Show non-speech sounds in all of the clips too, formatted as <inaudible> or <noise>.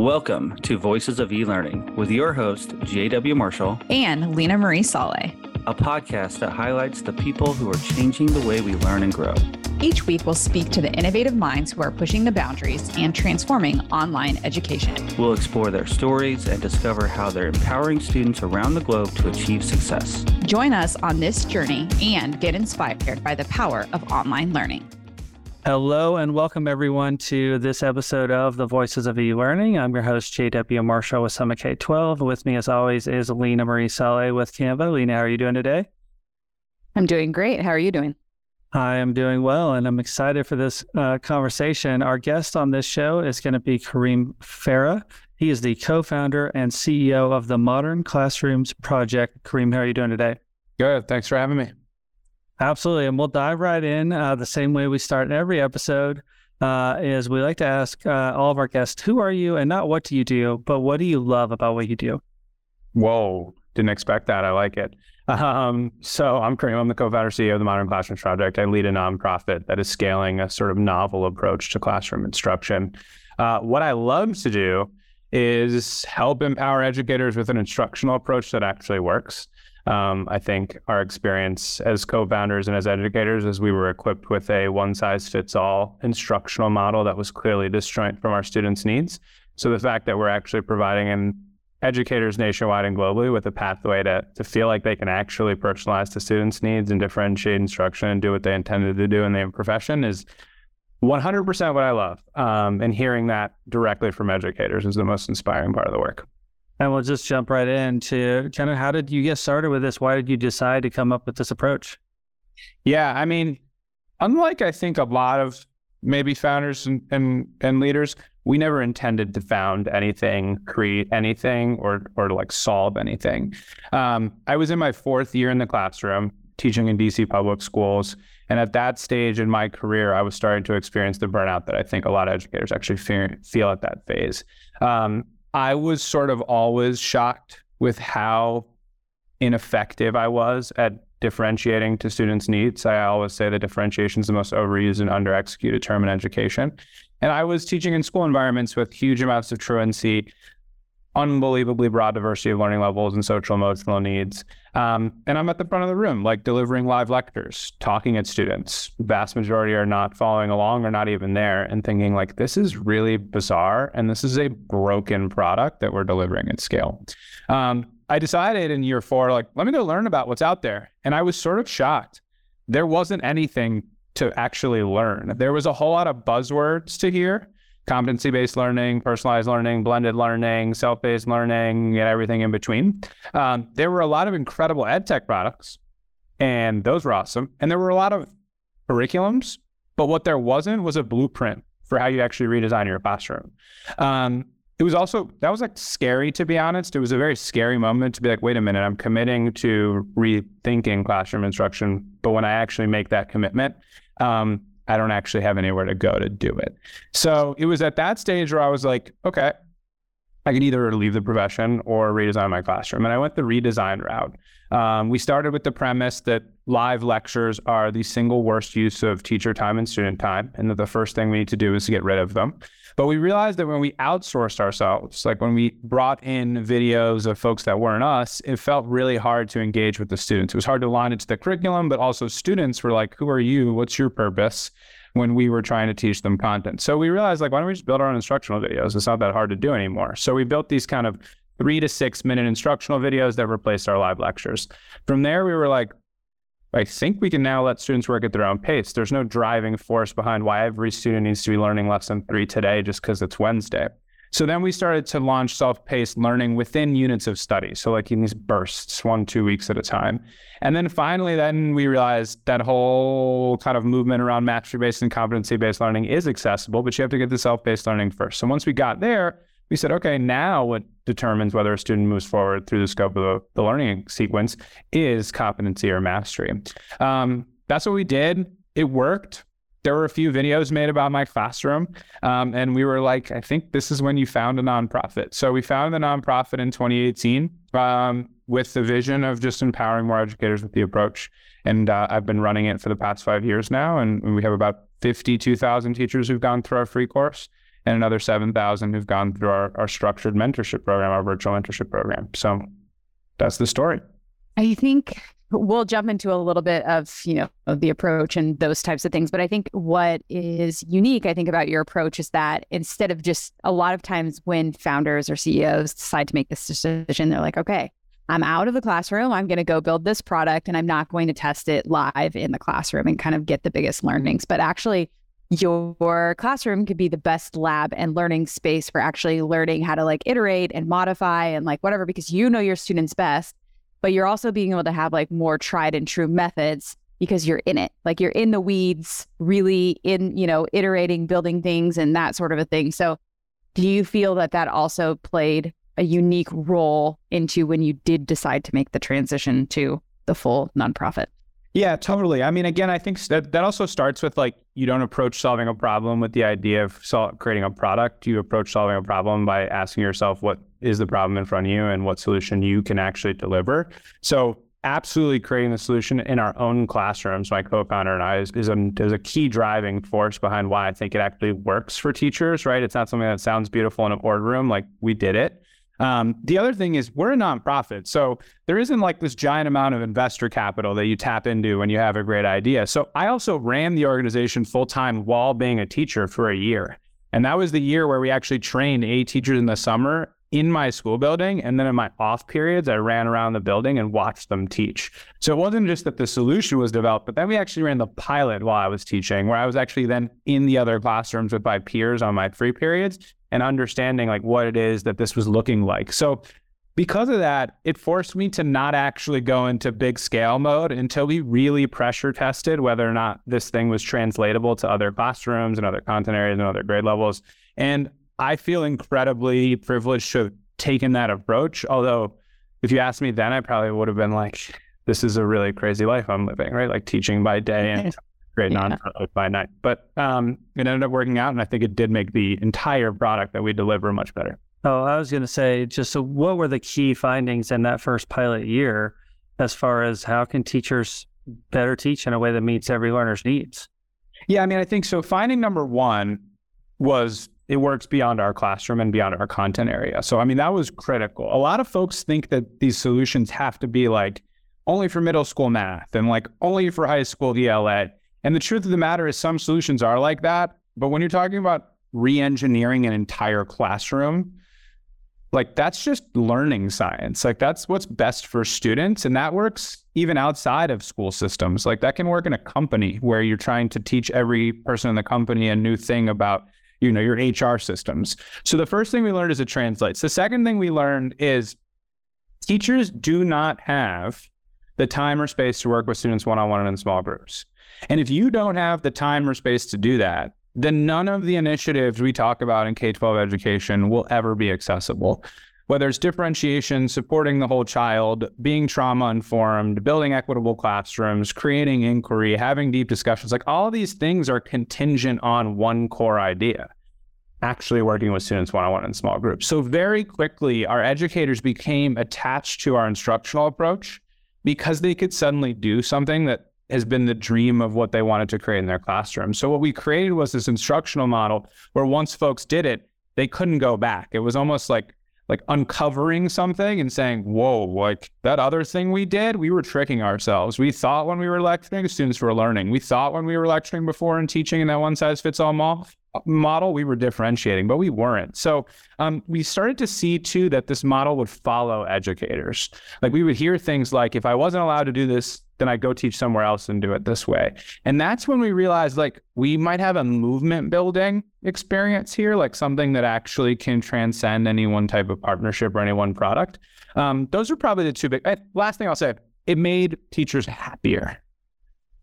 Welcome to Voices of E-Learning with your host, J.W. Marshall and Leena Marie Saleh, a podcast that highlights the people who are changing the way we learn and grow. Each week, we'll speak to the innovative minds who are pushing the boundaries and transforming online education. We'll explore their stories and discover how they're empowering students around the globe to achieve success. Join us on this journey and get inspired by the power of online learning. Hello and welcome everyone to this episode of the Voices of E-Learning. I'm your host JW Marshall with Summit K-12. With me, as always, is Leena Marie Saleh with Canva. Leena, how are you doing today? I'm doing great. How are you doing? I am doing well, and I'm excited for this uh, conversation. Our guest on this show is going to be Kareem Farah. He is the co-founder and CEO of the Modern Classrooms Project. Kareem, how are you doing today? Good. Thanks for having me. Absolutely. And we'll dive right in uh, the same way we start in every episode. Uh, is we like to ask uh, all of our guests, who are you and not what do you do, but what do you love about what you do? Whoa, didn't expect that. I like it. <laughs> Um, so I'm Kareem. I'm the co-founder CEO of the Modern Classrooms Project. I lead a nonprofit that is scaling a sort of novel approach to classroom instruction. Uh, what I love to do is help empower educators with an instructional approach that actually works. Um, I think our experience as co-founders and as educators is we were equipped with a one-size-fits-all instructional model that was clearly disjoint from our students' needs. So the fact that we're actually providing an educators nationwide and globally with a pathway to, to feel like they can actually personalize to students' needs and differentiate instruction and do what they intended to do in their profession is 100% what I love. Um, and hearing that directly from educators is the most inspiring part of the work. And we'll just jump right into kind of how did you get started with this? Why did you decide to come up with this approach? Yeah, I mean, unlike I think a lot of maybe founders and, and, and leaders, we never intended to found anything, create anything, or or to like solve anything. Um, I was in my fourth year in the classroom teaching in DC public schools. And at that stage in my career, I was starting to experience the burnout that I think a lot of educators actually feel at that phase. Um, I was sort of always shocked with how ineffective I was at differentiating to students' needs. I always say that differentiation is the most overused and under-executed term in education. And I was teaching in school environments with huge amounts of truancy, unbelievably broad diversity of learning levels and social emotional needs. Um, and I'm at the front of the room, like delivering live lectures, talking at students. Vast majority are not following along or not even there and thinking like, this is really bizarre. And this is a broken product that we're delivering at scale. Um, I decided in year four, like, let me go learn about what's out there. And I was sort of shocked. There wasn't anything to actually learn. There was a whole lot of buzzwords to hear competency based learning, personalized learning, blended learning, self paced learning, and everything in between. Um, there were a lot of incredible ed tech products, and those were awesome. And there were a lot of curriculums, but what there wasn't was a blueprint for how you actually redesign your classroom. Um, it was also that was like scary to be honest. It was a very scary moment to be like, wait a minute, I'm committing to rethinking classroom instruction, but when I actually make that commitment, um, I don't actually have anywhere to go to do it. So it was at that stage where I was like, okay, I could either leave the profession or redesign my classroom. And I went the redesign route. Um, we started with the premise that live lectures are the single worst use of teacher time and student time, and that the first thing we need to do is to get rid of them. But we realized that when we outsourced ourselves, like when we brought in videos of folks that weren't us, it felt really hard to engage with the students. It was hard to align it to the curriculum, but also students were like, who are you? What's your purpose? When we were trying to teach them content. So we realized, like, why don't we just build our own instructional videos? It's not that hard to do anymore. So we built these kind of three to six minute instructional videos that replaced our live lectures. From there, we were like, I think we can now let students work at their own pace. There's no driving force behind why every student needs to be learning lesson three today just because it's Wednesday. So then we started to launch self-paced learning within units of study. So like in these bursts, one, two weeks at a time. And then finally, then we realized that whole kind of movement around mastery-based and competency-based learning is accessible, but you have to get the self-paced learning first. So once we got there, we said, okay, now what determines whether a student moves forward through the scope of the, the learning sequence is competency or mastery. Um, that's what we did. It worked. There were a few videos made about my classroom, um, and we were like, I think this is when you found a nonprofit. So we found the nonprofit in 2018 um, with the vision of just empowering more educators with the approach. And uh, I've been running it for the past five years now, and we have about 52,000 teachers who've gone through our free course and another 7,000 who've gone through our, our structured mentorship program, our virtual mentorship program. So that's the story. I think we'll jump into a little bit of you know of the approach and those types of things but i think what is unique i think about your approach is that instead of just a lot of times when founders or ceos decide to make this decision they're like okay i'm out of the classroom i'm going to go build this product and i'm not going to test it live in the classroom and kind of get the biggest learnings but actually your classroom could be the best lab and learning space for actually learning how to like iterate and modify and like whatever because you know your students best but you're also being able to have like more tried and true methods because you're in it. Like you're in the weeds really in you know iterating building things and that sort of a thing. So do you feel that that also played a unique role into when you did decide to make the transition to the full nonprofit? Yeah, totally. I mean, again, I think that that also starts with like you don't approach solving a problem with the idea of sol- creating a product. You approach solving a problem by asking yourself what is the problem in front of you and what solution you can actually deliver. So, absolutely creating the solution in our own classrooms, my co-founder and I, is, is, a, is a key driving force behind why I think it actually works for teachers. Right? It's not something that sounds beautiful in a boardroom. Like we did it. Um, the other thing is we're a nonprofit, so there isn't like this giant amount of investor capital that you tap into when you have a great idea. So I also ran the organization full time while being a teacher for a year, and that was the year where we actually trained eight teachers in the summer in my school building. And then in my off periods, I ran around the building and watched them teach. So it wasn't just that the solution was developed, but then we actually ran the pilot while I was teaching, where I was actually then in the other classrooms with my peers on my free periods and understanding like what it is that this was looking like. So because of that, it forced me to not actually go into big scale mode until we really pressure tested whether or not this thing was translatable to other classrooms and other content areas and other grade levels. And I feel incredibly privileged to have taken that approach. Although, if you asked me then, I probably would have been like, this is a really crazy life I'm living, right? Like teaching by day and <laughs> great yeah. non-product by night. But um, it ended up working out, and I think it did make the entire product that we deliver much better. Oh, I was going to say, just so what were the key findings in that first pilot year as far as how can teachers better teach in a way that meets every learner's needs? Yeah, I mean, I think so. Finding number one was it works beyond our classroom and beyond our content area. So, I mean, that was critical. A lot of folks think that these solutions have to be like only for middle school math and like only for high school ELA. And the truth of the matter is, some solutions are like that. But when you're talking about re engineering an entire classroom, like that's just learning science. Like that's what's best for students. And that works even outside of school systems. Like that can work in a company where you're trying to teach every person in the company a new thing about you know your HR systems. So the first thing we learned is it translates. The second thing we learned is teachers do not have the time or space to work with students one on one and in small groups. And if you don't have the time or space to do that, then none of the initiatives we talk about in K 12 education will ever be accessible. Whether it's differentiation, supporting the whole child, being trauma informed, building equitable classrooms, creating inquiry, having deep discussions, like all these things are contingent on one core idea actually working with students one on one in small groups. So, very quickly, our educators became attached to our instructional approach because they could suddenly do something that has been the dream of what they wanted to create in their classroom. So what we created was this instructional model where once folks did it, they couldn't go back. It was almost like like uncovering something and saying, whoa, like that other thing we did, we were tricking ourselves. We thought when we were lecturing, students were learning. We thought when we were lecturing before and teaching in that one size fits all model, we were differentiating, but we weren't. So um, we started to see too that this model would follow educators. Like we would hear things like, if I wasn't allowed to do this then I go teach somewhere else and do it this way. And that's when we realized like we might have a movement building experience here, like something that actually can transcend any one type of partnership or any one product. Um, those are probably the two big. Last thing I'll say, it made teachers happier.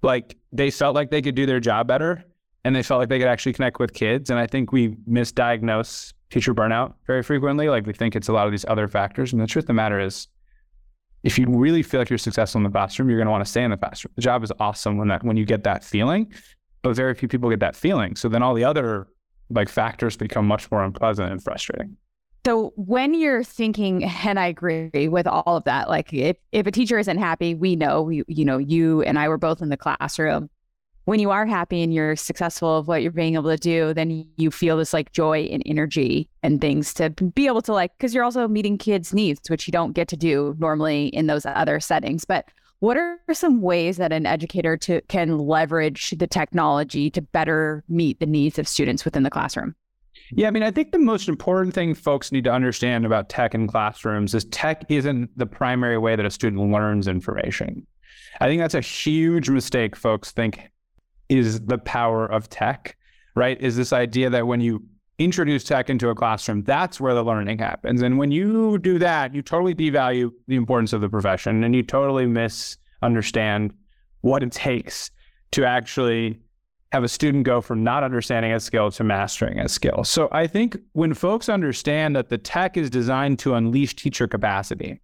Like they felt like they could do their job better and they felt like they could actually connect with kids. And I think we misdiagnose teacher burnout very frequently. Like we think it's a lot of these other factors. And the truth of the matter is, if you really feel like you're successful in the classroom, you're going to want to stay in the classroom. The job is awesome when that when you get that feeling, but very few people get that feeling. So then all the other like factors become much more unpleasant and frustrating. So when you're thinking, and I agree with all of that, like if, if a teacher isn't happy, we know, we, you know, you and I were both in the classroom. When you are happy and you're successful of what you're being able to do, then you feel this like joy and energy and things to be able to like, because you're also meeting kids' needs, which you don't get to do normally in those other settings. But what are some ways that an educator to, can leverage the technology to better meet the needs of students within the classroom? Yeah, I mean, I think the most important thing folks need to understand about tech in classrooms is tech isn't the primary way that a student learns information. I think that's a huge mistake folks think is the power of tech, right? Is this idea that when you introduce tech into a classroom, that's where the learning happens. And when you do that, you totally devalue the importance of the profession and you totally misunderstand what it takes to actually have a student go from not understanding a skill to mastering a skill. So I think when folks understand that the tech is designed to unleash teacher capacity,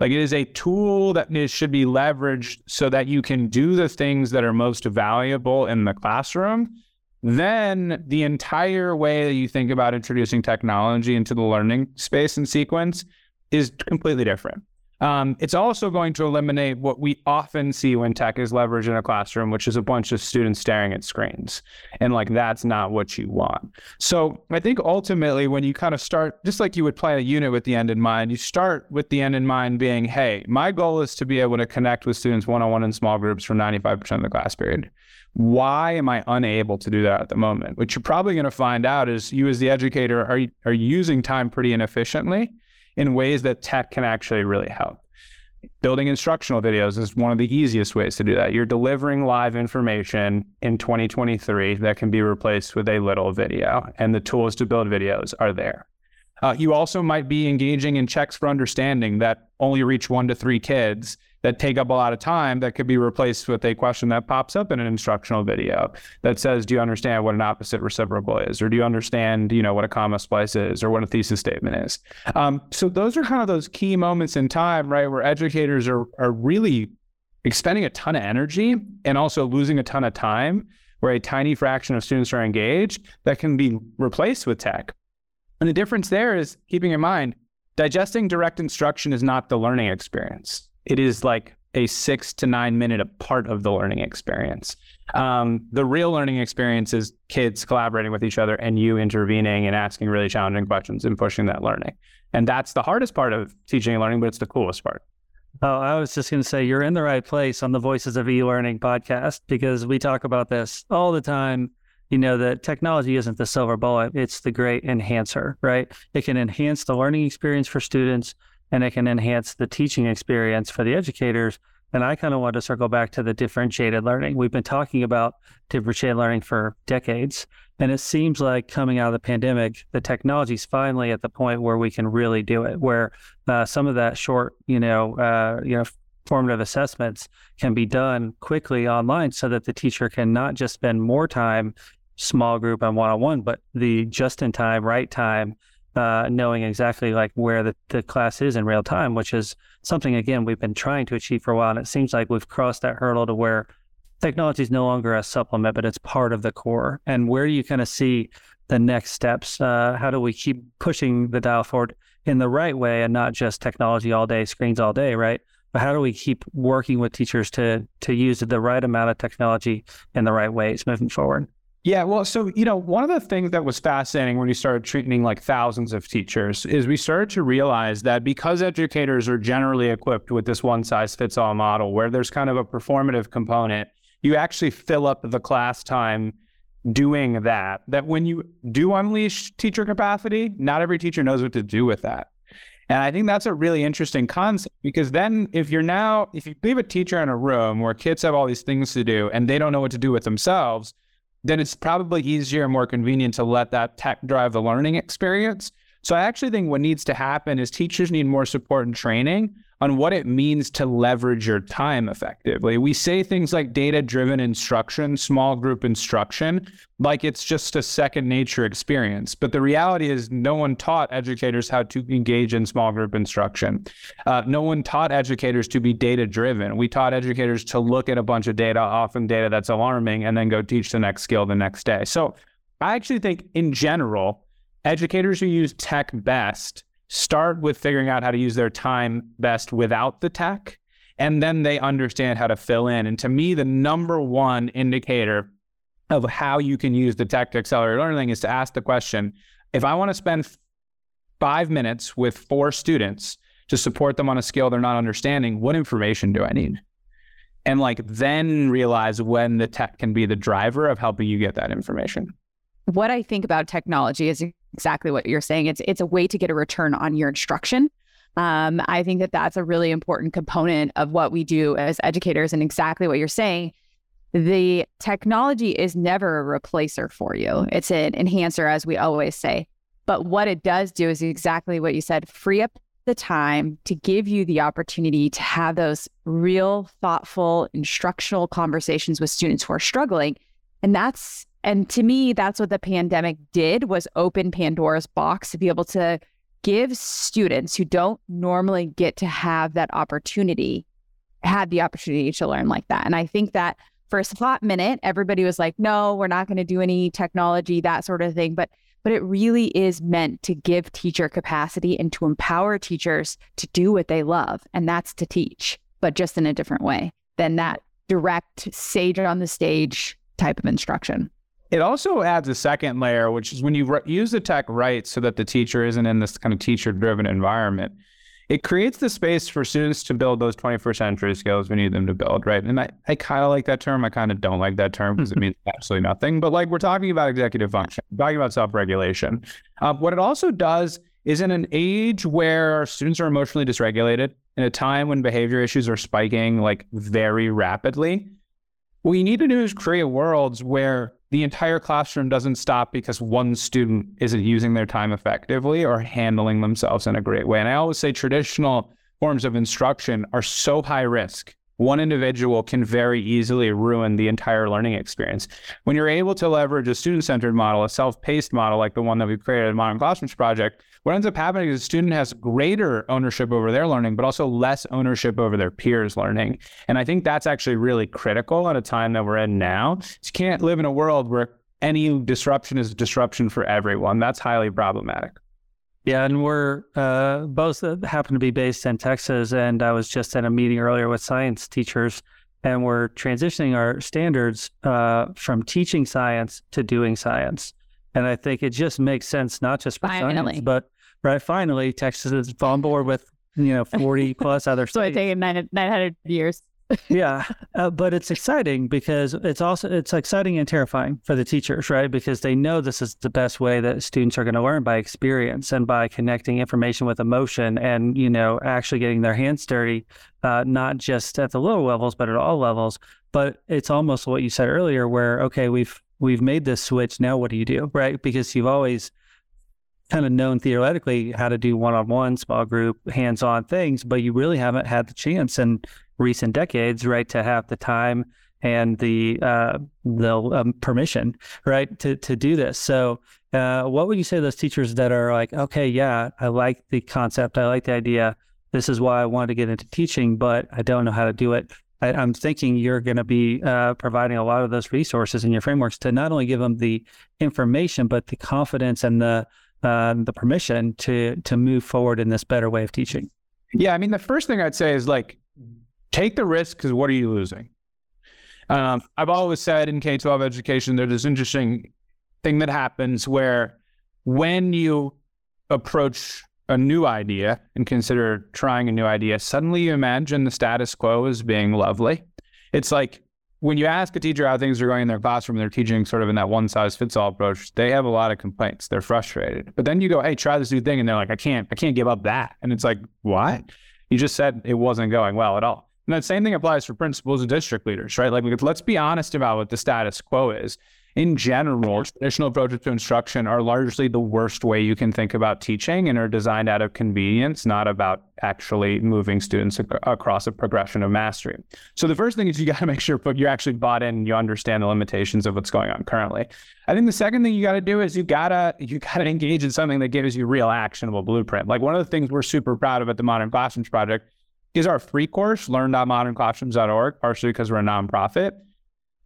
like it is a tool that should be leveraged so that you can do the things that are most valuable in the classroom, then the entire way that you think about introducing technology into the learning space and sequence is completely different. Um, it's also going to eliminate what we often see when tech is leveraged in a classroom, which is a bunch of students staring at screens. And like, that's not what you want. So I think ultimately, when you kind of start, just like you would plan a unit with the end in mind, you start with the end in mind being, hey, my goal is to be able to connect with students one on one in small groups for 95% of the class period. Why am I unable to do that at the moment? What you're probably going to find out is you, as the educator, are, are using time pretty inefficiently in ways that tech can actually really help. Building instructional videos is one of the easiest ways to do that. You're delivering live information in 2023 that can be replaced with a little video, and the tools to build videos are there. Uh, you also might be engaging in checks for understanding that only reach one to three kids that take up a lot of time that could be replaced with a question that pops up in an instructional video that says, do you understand what an opposite reciprocal is? Or do you understand, you know, what a comma splice is or what a thesis statement is? Um, so those are kind of those key moments in time, right, where educators are, are really expending a ton of energy and also losing a ton of time where a tiny fraction of students are engaged that can be replaced with tech. And the difference there is keeping in mind, digesting direct instruction is not the learning experience it is like a six to nine minute a part of the learning experience. Um, the real learning experience is kids collaborating with each other and you intervening and asking really challenging questions and pushing that learning. And that's the hardest part of teaching and learning, but it's the coolest part. Oh, I was just going to say you're in the right place on the Voices of E-Learning podcast because we talk about this all the time. You know that technology isn't the silver bullet; it's the great enhancer, right? It can enhance the learning experience for students and it can enhance the teaching experience for the educators. And I kind of want to circle back to the differentiated learning. We've been talking about differentiated learning for decades. And it seems like coming out of the pandemic, the technology is finally at the point where we can really do it, where uh, some of that short, you know, uh, you know, formative assessments can be done quickly online so that the teacher can not just spend more time small group and one-on-one, but the just in time, right time uh, knowing exactly like where the, the class is in real time, which is something again we've been trying to achieve for a while. And it seems like we've crossed that hurdle to where technology is no longer a supplement, but it's part of the core. And where you kind of see the next steps? Uh, how do we keep pushing the dial forward in the right way and not just technology all day, screens all day, right? But how do we keep working with teachers to to use the right amount of technology in the right ways moving forward? Yeah, well, so you know, one of the things that was fascinating when we started treating like thousands of teachers is we started to realize that because educators are generally equipped with this one size fits all model where there's kind of a performative component, you actually fill up the class time doing that. That when you do unleash teacher capacity, not every teacher knows what to do with that. And I think that's a really interesting concept because then if you're now, if you leave a teacher in a room where kids have all these things to do and they don't know what to do with themselves, then it's probably easier and more convenient to let that tech drive the learning experience. So I actually think what needs to happen is teachers need more support and training on what it means to leverage your time effectively. We say things like data driven instruction, small group instruction, like it's just a second nature experience. But the reality is, no one taught educators how to engage in small group instruction. Uh, no one taught educators to be data driven. We taught educators to look at a bunch of data, often data that's alarming, and then go teach the next skill the next day. So I actually think, in general, educators who use tech best start with figuring out how to use their time best without the tech and then they understand how to fill in. And to me, the number one indicator of how you can use the tech to accelerate learning is to ask the question if I want to spend five minutes with four students to support them on a skill they're not understanding, what information do I need? And like then realize when the tech can be the driver of helping you get that information. What I think about technology is exactly what you're saying. It's it's a way to get a return on your instruction. Um, I think that that's a really important component of what we do as educators, and exactly what you're saying. The technology is never a replacer for you; it's an enhancer, as we always say. But what it does do is exactly what you said: free up the time to give you the opportunity to have those real, thoughtful, instructional conversations with students who are struggling. And that's and to me, that's what the pandemic did was open Pandora's box to be able to give students who don't normally get to have that opportunity, had the opportunity to learn like that. And I think that for a hot minute, everybody was like, no, we're not going to do any technology, that sort of thing. But but it really is meant to give teacher capacity and to empower teachers to do what they love. And that's to teach, but just in a different way than that direct sage on the stage type of instruction. It also adds a second layer, which is when you re- use the tech right so that the teacher isn't in this kind of teacher driven environment it creates the space for students to build those 21st century skills we need them to build, right? And I, I kind of like that term. I kind of don't like that term because it <laughs> means absolutely nothing. But like we're talking about executive function, talking about self regulation. Uh, what it also does is in an age where students are emotionally dysregulated, in a time when behavior issues are spiking like very rapidly, what you need to do is create worlds where the entire classroom doesn't stop because one student isn't using their time effectively or handling themselves in a great way. And I always say traditional forms of instruction are so high risk. One individual can very easily ruin the entire learning experience. When you're able to leverage a student centered model, a self paced model like the one that we've created at Modern Classrooms Project, what ends up happening is the student has greater ownership over their learning, but also less ownership over their peers' learning. And I think that's actually really critical at a time that we're in now. You can't live in a world where any disruption is a disruption for everyone. That's highly problematic. Yeah, and we're uh, both uh, happen to be based in Texas, and I was just at a meeting earlier with science teachers, and we're transitioning our standards uh, from teaching science to doing science. And I think it just makes sense, not just for finally. science, but right. Finally, Texas is on board with you know forty <laughs> plus other. so it taken nine nine hundred years. <laughs> yeah, uh, but it's exciting because it's also it's exciting and terrifying for the teachers, right? Because they know this is the best way that students are going to learn by experience and by connecting information with emotion, and you know actually getting their hands dirty, uh, not just at the lower levels, but at all levels. But it's almost what you said earlier, where okay, we've we've made this switch. Now, what do you do? Right. Because you've always kind of known theoretically how to do one on one, small group, hands on things, but you really haven't had the chance in recent decades, right, to have the time and the uh, the um, permission, right, to to do this. So, uh, what would you say to those teachers that are like, okay, yeah, I like the concept, I like the idea. This is why I wanted to get into teaching, but I don't know how to do it. I, am thinking you're going to be uh, providing a lot of those resources in your frameworks to not only give them the information, but the confidence and the uh, the permission to to move forward in this better way of teaching. Yeah, I mean, the first thing I'd say is like, take the risk because what are you losing? Um, I've always said in K 12 education, there's this interesting thing that happens where when you approach a new idea and consider trying a new idea, suddenly you imagine the status quo as being lovely. It's like when you ask a teacher how things are going in their classroom, they're teaching sort of in that one size fits all approach. They have a lot of complaints. They're frustrated. But then you go, hey, try this new thing. And they're like, I can't, I can't give up that. And it's like, what? You just said it wasn't going well at all. And that same thing applies for principals and district leaders, right? Like, let's be honest about what the status quo is in general, traditional approaches to instruction are largely the worst way you can think about teaching and are designed out of convenience, not about actually moving students ac- across a progression of mastery. So the first thing is you got to make sure you're actually bought in you understand the limitations of what's going on currently. I think the second thing you got to do is you gotta you gotta engage in something that gives you real actionable blueprint. Like one of the things we're super proud of at the Modern Classrooms Project is our free course, learn.modernclassrooms.org, partially because we're a nonprofit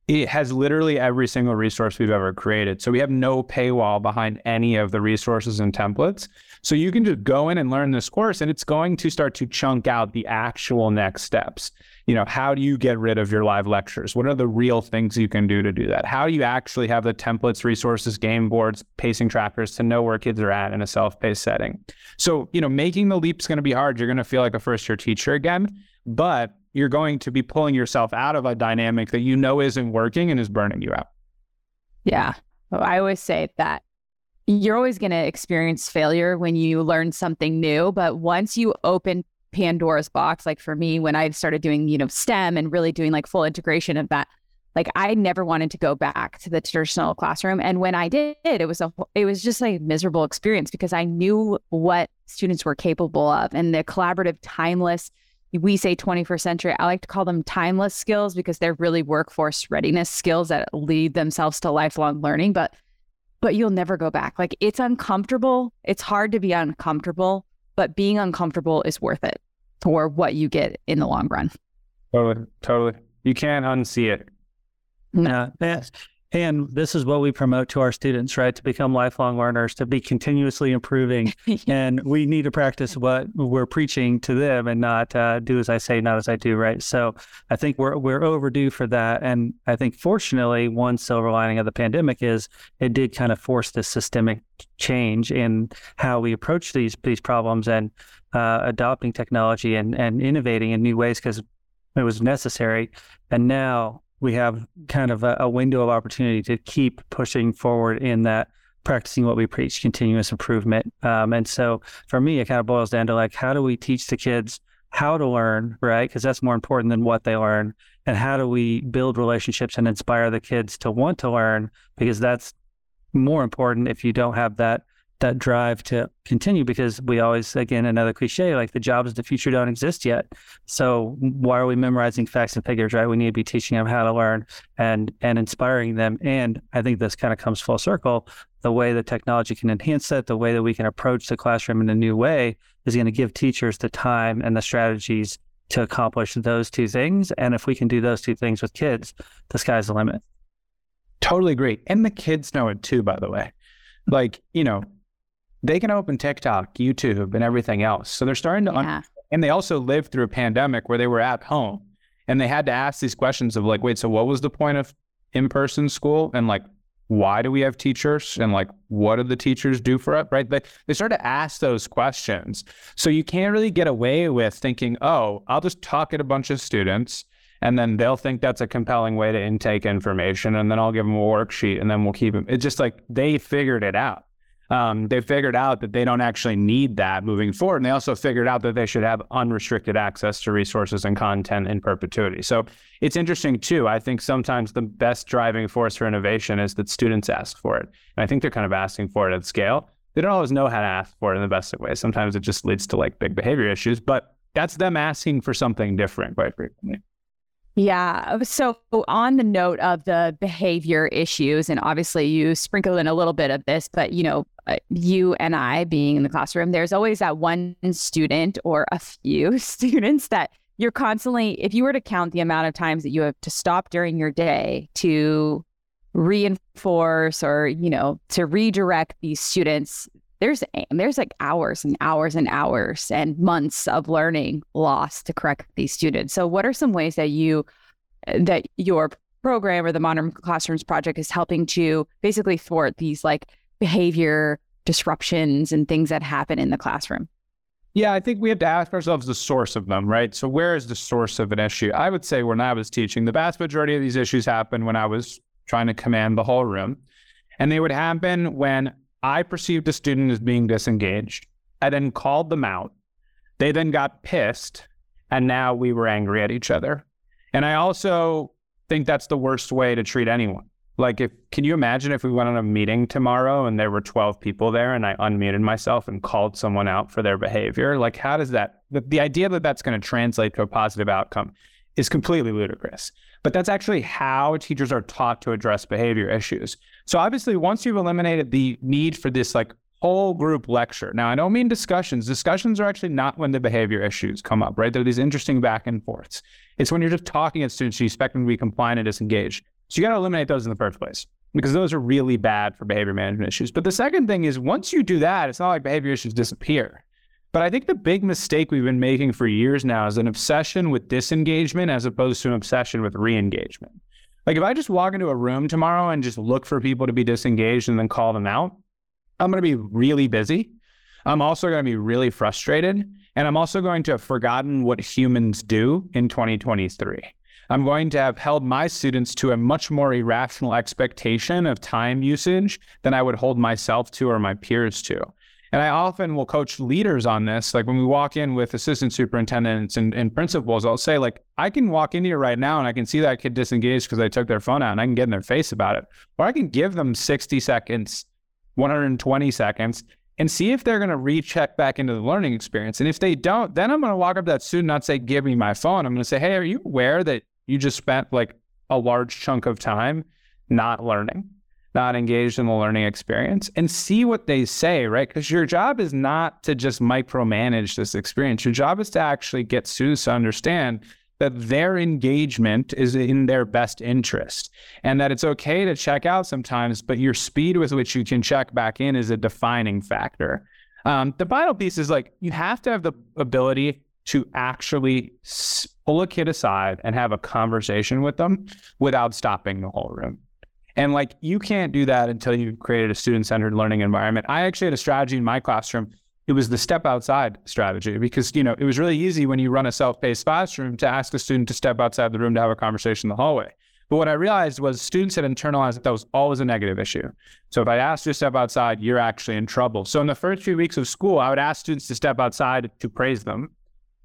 it has literally every single resource we've ever created. So we have no paywall behind any of the resources and templates. So you can just go in and learn this course and it's going to start to chunk out the actual next steps. You know, how do you get rid of your live lectures? What are the real things you can do to do that? How do you actually have the templates, resources, game boards, pacing trackers to know where kids are at in a self-paced setting? So, you know, making the leap is going to be hard. You're going to feel like a first year teacher again, but you're going to be pulling yourself out of a dynamic that you know isn't working and is burning you out. Yeah. I always say that you're always going to experience failure when you learn something new. But once you open Pandora's box, like for me, when I started doing, you know, STEM and really doing like full integration of that, like I never wanted to go back to the traditional classroom. And when I did, it was a, it was just like a miserable experience because I knew what students were capable of and the collaborative, timeless, we say 21st century. I like to call them timeless skills because they're really workforce readiness skills that lead themselves to lifelong learning. But but you'll never go back. Like it's uncomfortable. It's hard to be uncomfortable, but being uncomfortable is worth it for what you get in the long run. Totally, totally. You can't unsee it. No. Yeah. And this is what we promote to our students, right? To become lifelong learners, to be continuously improving. <laughs> and we need to practice what we're preaching to them and not uh, do as I say, not as I do, right? So I think we're we're overdue for that. And I think fortunately, one silver lining of the pandemic is it did kind of force this systemic change in how we approach these these problems and uh, adopting technology and and innovating in new ways because it was necessary. And now we have kind of a, a, window of opportunity to keep pushing forward in that practicing what we preach, continuous improvement. Um, and so for me, it kind of boils down to like, how do we teach the kids how to learn, right? Because that's more important than what they learn. And how do we build relationships and inspire the kids to want to learn? Because that's more important if you don't have that that drive to continue because we always again another cliche like the jobs of the future don't exist yet. So why are we memorizing facts and figures right? We need to be teaching them how to learn and and inspiring them. And i think this kind of comes full circle. The way that technology can enhance that the way that we can approach the classroom in a new way is going to give teachers the time and the strategies to accomplish those two things. And if we can do those two things with kids the sky's the limit. Totally agree. And the kids know it too by the way. Like you know they can open TikTok, YouTube, and everything else. So they're starting to, yeah. un- and they also lived through a pandemic where they were at home and they had to ask these questions of like, wait, so what was the point of in person school? And like, why do we have teachers? And like, what do the teachers do for us? Right. They, they start to ask those questions. So you can't really get away with thinking, oh, I'll just talk at a bunch of students and then they'll think that's a compelling way to intake information and then I'll give them a worksheet and then we'll keep them. It's just like they figured it out um, they figured out that they don't actually need that moving forward. And they also figured out that they should have unrestricted access to resources and content in perpetuity. So it's interesting too. I think sometimes the best driving force for innovation is that students ask for it. And I think they're kind of asking for it at scale. They don't always know how to ask for it in the best of ways. Sometimes it just leads to like big behavior issues, but that's them asking for something different quite frequently. Yeah. So, on the note of the behavior issues, and obviously you sprinkle in a little bit of this, but you know, uh, you and I being in the classroom, there's always that one student or a few <laughs> students that you're constantly, if you were to count the amount of times that you have to stop during your day to reinforce or, you know, to redirect these students, there's there's like hours and hours and hours and months of learning lost to correct these students. So what are some ways that you eh, that your program or the Modern Classrooms project is helping to basically thwart these like behavior disruptions and things that happen in the classroom? Yeah, I think we have to ask ourselves the source of them, right? So, where is the source of an issue? I would say when I was teaching, the vast majority of these issues happened when I was trying to command the whole room. And they would happen when I perceived a student as being disengaged. I then called them out. They then got pissed, and now we were angry at each other. And I also think that's the worst way to treat anyone. Like, if can you imagine if we went on a meeting tomorrow and there were 12 people there and I unmuted myself and called someone out for their behavior? Like, how does that, the, the idea that that's going to translate to a positive outcome is completely ludicrous. But that's actually how teachers are taught to address behavior issues. So obviously, once you've eliminated the need for this like whole group lecture. Now, I don't mean discussions. Discussions are actually not when the behavior issues come up, right? They're these interesting back and forths. It's when you're just talking at students, you expect them to be compliant and disengaged. So you got to eliminate those in the first place because those are really bad for behavior management issues. But the second thing is once you do that, it's not like behavior issues disappear. But I think the big mistake we've been making for years now is an obsession with disengagement as opposed to an obsession with re-engagement. Like if I just walk into a room tomorrow and just look for people to be disengaged and then call them out, I'm going to be really busy. I'm also going to be really frustrated. And I'm also going to have forgotten what humans do in 2023. I'm going to have held my students to a much more irrational expectation of time usage than I would hold myself to or my peers to. And I often will coach leaders on this. Like when we walk in with assistant superintendents and, and principals, I'll say, like, I can walk in here right now and I can see that kid disengaged because they took their phone out and I can get in their face about it. Or I can give them 60 seconds, 120 seconds, and see if they're going to recheck back into the learning experience. And if they don't, then I'm going to walk up to that student, not say, give me my phone. I'm going to say, hey, are you aware that you just spent like a large chunk of time not learning, not engaged in the learning experience, and see what they say, right? Because your job is not to just micromanage this experience. Your job is to actually get students to understand that their engagement is in their best interest and that it's okay to check out sometimes, but your speed with which you can check back in is a defining factor. Um, the final piece is like you have to have the ability to actually pull a kid aside and have a conversation with them without stopping the whole room. And like you can't do that until you've created a student centered learning environment. I actually had a strategy in my classroom. It was the step outside strategy because you know it was really easy when you run a self-paced classroom to ask a student to step outside the room to have a conversation in the hallway. But what I realized was students had internalized that that was always a negative issue. So if I asked you to step outside, you're actually in trouble. So in the first few weeks of school, I would ask students to step outside to praise them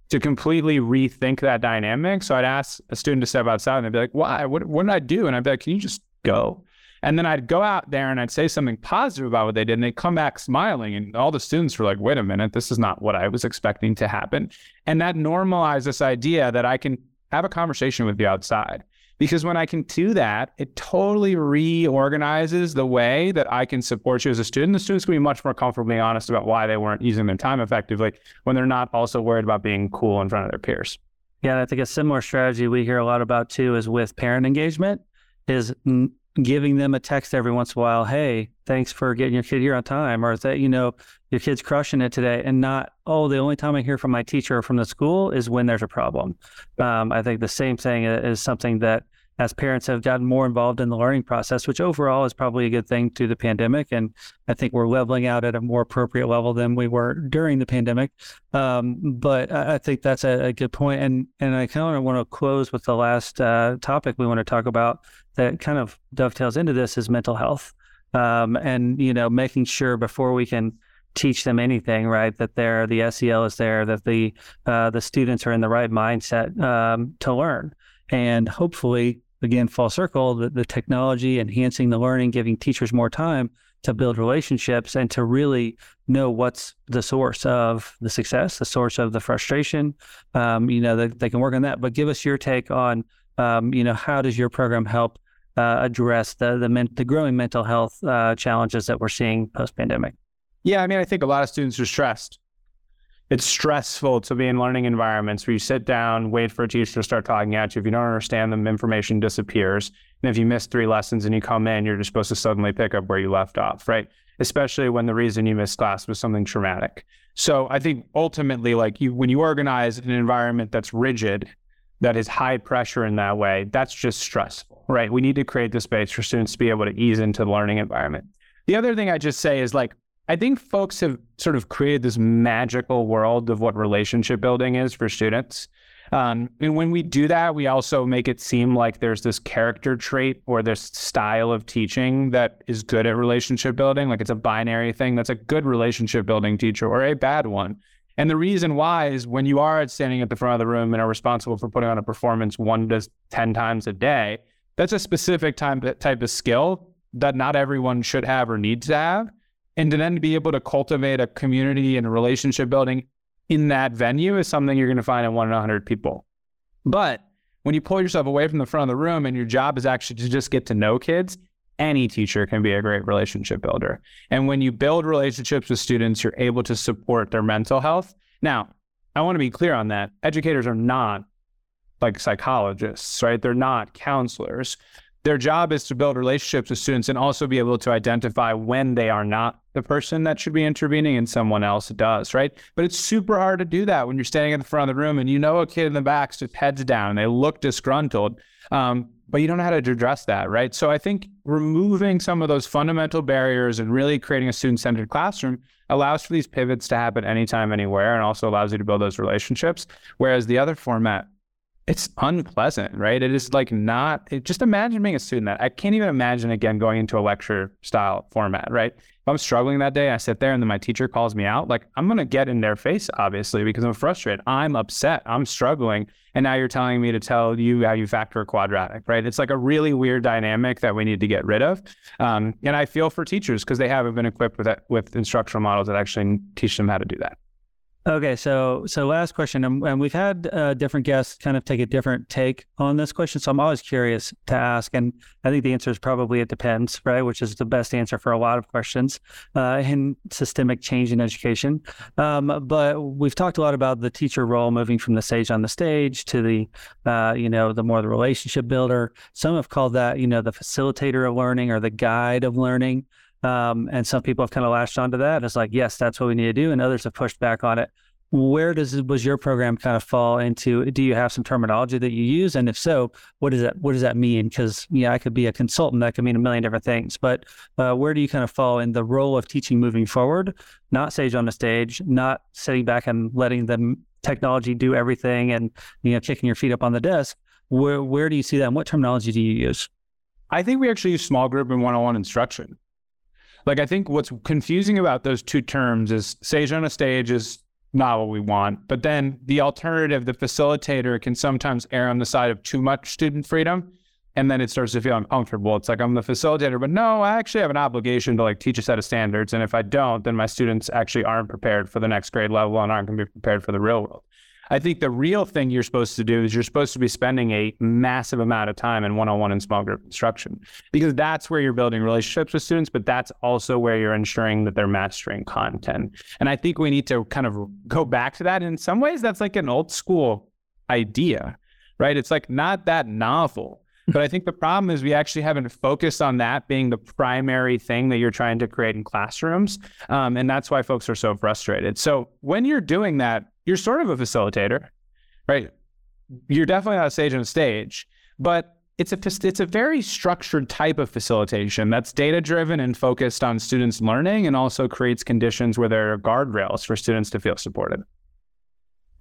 to completely rethink that dynamic. So I'd ask a student to step outside and they'd be like, why? What, what did I do? And I'd be like, can you just go? And then I'd go out there and I'd say something positive about what they did. And they'd come back smiling. And all the students were like, wait a minute, this is not what I was expecting to happen. And that normalized this idea that I can have a conversation with you outside. Because when I can do that, it totally reorganizes the way that I can support you as a student. The students can be much more comfortably honest about why they weren't using their time effectively when they're not also worried about being cool in front of their peers. Yeah, I think a similar strategy we hear a lot about too is with parent engagement is giving them a text every once in a while, hey, thanks for getting your kid here on time, or that, you know, your kid's crushing it today, and not, oh, the only time I hear from my teacher or from the school is when there's a problem. Um, I think the same thing is something that as parents have gotten more involved in the learning process, which overall is probably a good thing through the pandemic. And I think we're leveling out at a more appropriate level than we were during the pandemic. Um, but I, I, think that's a, a, good point. And and I kind of want to close with the last uh, topic we want to talk about that kind of dovetails into this is mental health. Um, and you know, making sure before we can teach them anything, right? That they're the SEL is there, that the uh, the students are in the right mindset um, to learn, and hopefully again, full circle, the, the technology enhancing the learning, giving teachers more time to build relationships and to really know what's the source of the success, the source of the frustration. Um, you know, they, they, can work on that. But give us your take on, um, you know, how does your program help uh, address the the, men- the, growing mental health uh, challenges that we're seeing post pandemic? Yeah, I mean, I think a lot of students are stressed it's stressful to be in learning environments where you sit down, wait for a teacher to start talking at you. If you don't understand them, information disappears. And if you miss three lessons and you come in, you're just supposed to suddenly pick up where you left off, right? Especially when the reason you missed class was something traumatic. So I think ultimately, like you, when you organize an environment that's rigid, that is high pressure in that way, that's just stressful, right? We need to create the space for students to be able to ease into the learning environment. The other thing I just say is like I think folks have sort of created this magical world of what relationship building is for students. Um, and when we do that, we also make it seem like there's this character trait or this style of teaching that is good at relationship building. Like it's a binary thing that's a good relationship building teacher or a bad one. And the reason why is when you are standing at the front of the room and are responsible for putting on a performance one to 10 times a day, that's a specific time, type of skill that not everyone should have or needs to have and to then be able to cultivate a community and relationship building in that venue is something you're going to find in one in a hundred people. But when you pull yourself away from the front of the room and your job is actually to just get to know kids, any teacher can be a great relationship builder. And when you build relationships with students, you're able to support their mental health. Now, I want to be clear on that. Educators are not like psychologists, right? They're not counselors their job is to build relationships with students and also be able to identify when they are not the person that should be intervening and someone else does, right? But it's super hard to do that when you're standing at the front of the room and you know a kid in the back's just heads down and they look disgruntled. Um, but you don't know how to address that, right? So I think removing some of those fundamental barriers and really creating a student centered classroom allows for these pivots to happen anytime, anywhere, and also allows you to build those relationships. Whereas the other format, it's unpleasant, right? It is like not, it, just imagine being a student that I can't even imagine again going into a lecture style format, right? If I'm struggling that day, I sit there and then my teacher calls me out, like I'm going to get in their face, obviously, because I'm frustrated. I'm upset. I'm struggling. And now you're telling me to tell you how you factor a quadratic, right? It's like a really weird dynamic that we need to get rid of. Um, and I feel for teachers because they haven't been equipped with, that, with instructional models that actually teach them how to do that. Okay, so so last question, and, we've had uh, different guests kind of take a different take on this question. So I'm always curious to ask, and I think the answer is probably it depends, right? Which is the best answer for a lot of questions uh, in systemic change in education. Um, but we've talked a lot about the teacher role moving from the sage on the stage to the, uh, you know, the more the relationship builder. Some have called that, you know, the facilitator of learning or the guide of learning. Um, and some people have kind of latched onto that. It's like, yes, that's what we need to do. And others have pushed back on it. Where does was your program kind of fall into? Do you have some terminology that you use? And if so, what does that what does that mean? Because yeah, I could be a consultant. That could mean a million different things. But uh, where do you kind of fall in the role of teaching moving forward? Not sage on the stage, not sitting back and letting the technology do everything and you know kicking your feet up on the desk. Where where do you see that? And what terminology do you use? I think we actually use small group and one-on-one instruction. Like I think what's confusing about those two terms is sage on a stage is not what we want. But then the alternative, the facilitator can sometimes err on the side of too much student freedom. And then it starts to feel uncomfortable. It's like I'm the facilitator, but no, I actually have an obligation to like teach a set of standards. And if I don't, then my students actually aren't prepared for the next grade level and aren't going to be prepared for the real world. I think the real thing you're supposed to do is you're supposed to be spending a massive amount of time in one-on-one and small group instruction because that's where you're building relationships with students, but that's also where you're ensuring that they're mastering content. And I think we need to kind of go back to that. In some ways, that's like an old school idea, right? It's like not that novel. But I think the problem is we actually haven't focused on that being the primary thing that you're trying to create in classrooms. Um, and that's why folks are so frustrated. So when you're doing that, you're sort of a facilitator, right? You're definitely not a sage on a stage, but it's a it's a very structured type of facilitation that's data driven and focused on students learning and also creates conditions where there are guardrails for students to feel supported.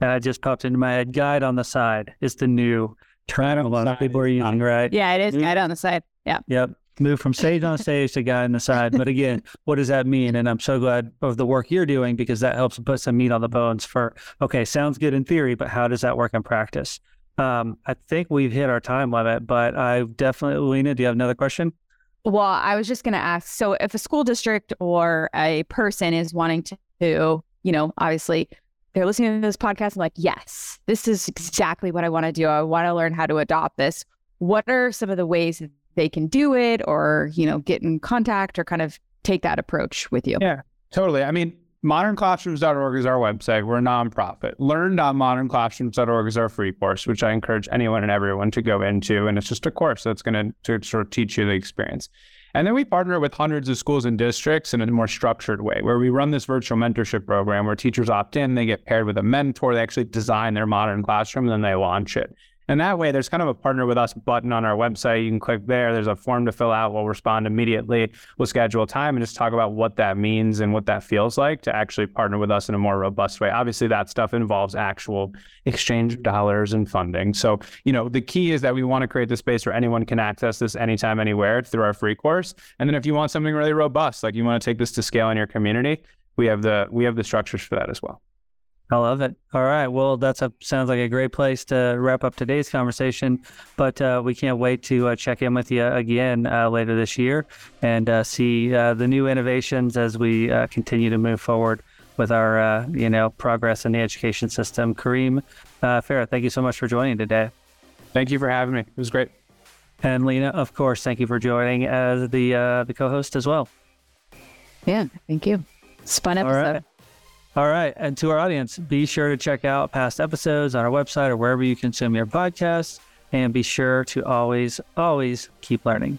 And I just popped into my head. Guide on the side is the new term a lot of people are using, right? Yeah, it is guide on the side. Yeah. Yep move from stage on stage to guy on the side. But again, what does that mean? And I'm so glad of the work you're doing because that helps put some meat on the bones for, okay, sounds good in theory, but how does that work in practice? Um, I think we've hit our time limit, but I definitely, Leena, do you have another question? Well, I was just going to ask so if a school district or a person is wanting to, you know, obviously they're listening to this podcast and like, yes, this is exactly what I want to do. I want to learn how to adopt this. What are some of the ways they can do it or, you know, get in contact or kind of take that approach with you. Yeah, totally. I mean, modernclassrooms.org is our website. We're a nonprofit. Learn.modernclassrooms.org is our free course, which I encourage anyone and everyone to go into. And it's just a course that's going to sort of teach you the experience. And then we partner with hundreds of schools and districts in a more structured way, where we run this virtual mentorship program where teachers opt in, they get paired with a mentor, they actually design their modern classroom, and then they launch it. And that way, there's kind of a partner with us button on our website. You can click there. There's a form to fill out. We'll respond immediately. We'll schedule time and just talk about what that means and what that feels like to actually partner with us in a more robust way. Obviously, that stuff involves actual exchange of dollars and funding. So, you know, the key is that we want to create the space where anyone can access this anytime, anywhere through our free course. And then if you want something really robust, like you want to take this to scale in your community, we have the we have the structures for that as well. I love it. All right. Well, that's a sounds like a great place to wrap up today's conversation. But uh, we can't wait to uh, check in with you again uh, later this year and uh, see uh, the new innovations as we uh, continue to move forward with our you know progress in the education system. Kareem Farah, thank you so much for joining today. Thank you for having me. It was great. And Leena, of course, thank you for joining as the the co-host as well. Yeah, thank you. It's fun episode. All right. And to our audience, be sure to check out past episodes on our website or wherever you consume your podcasts. and be sure to always, always keep learning.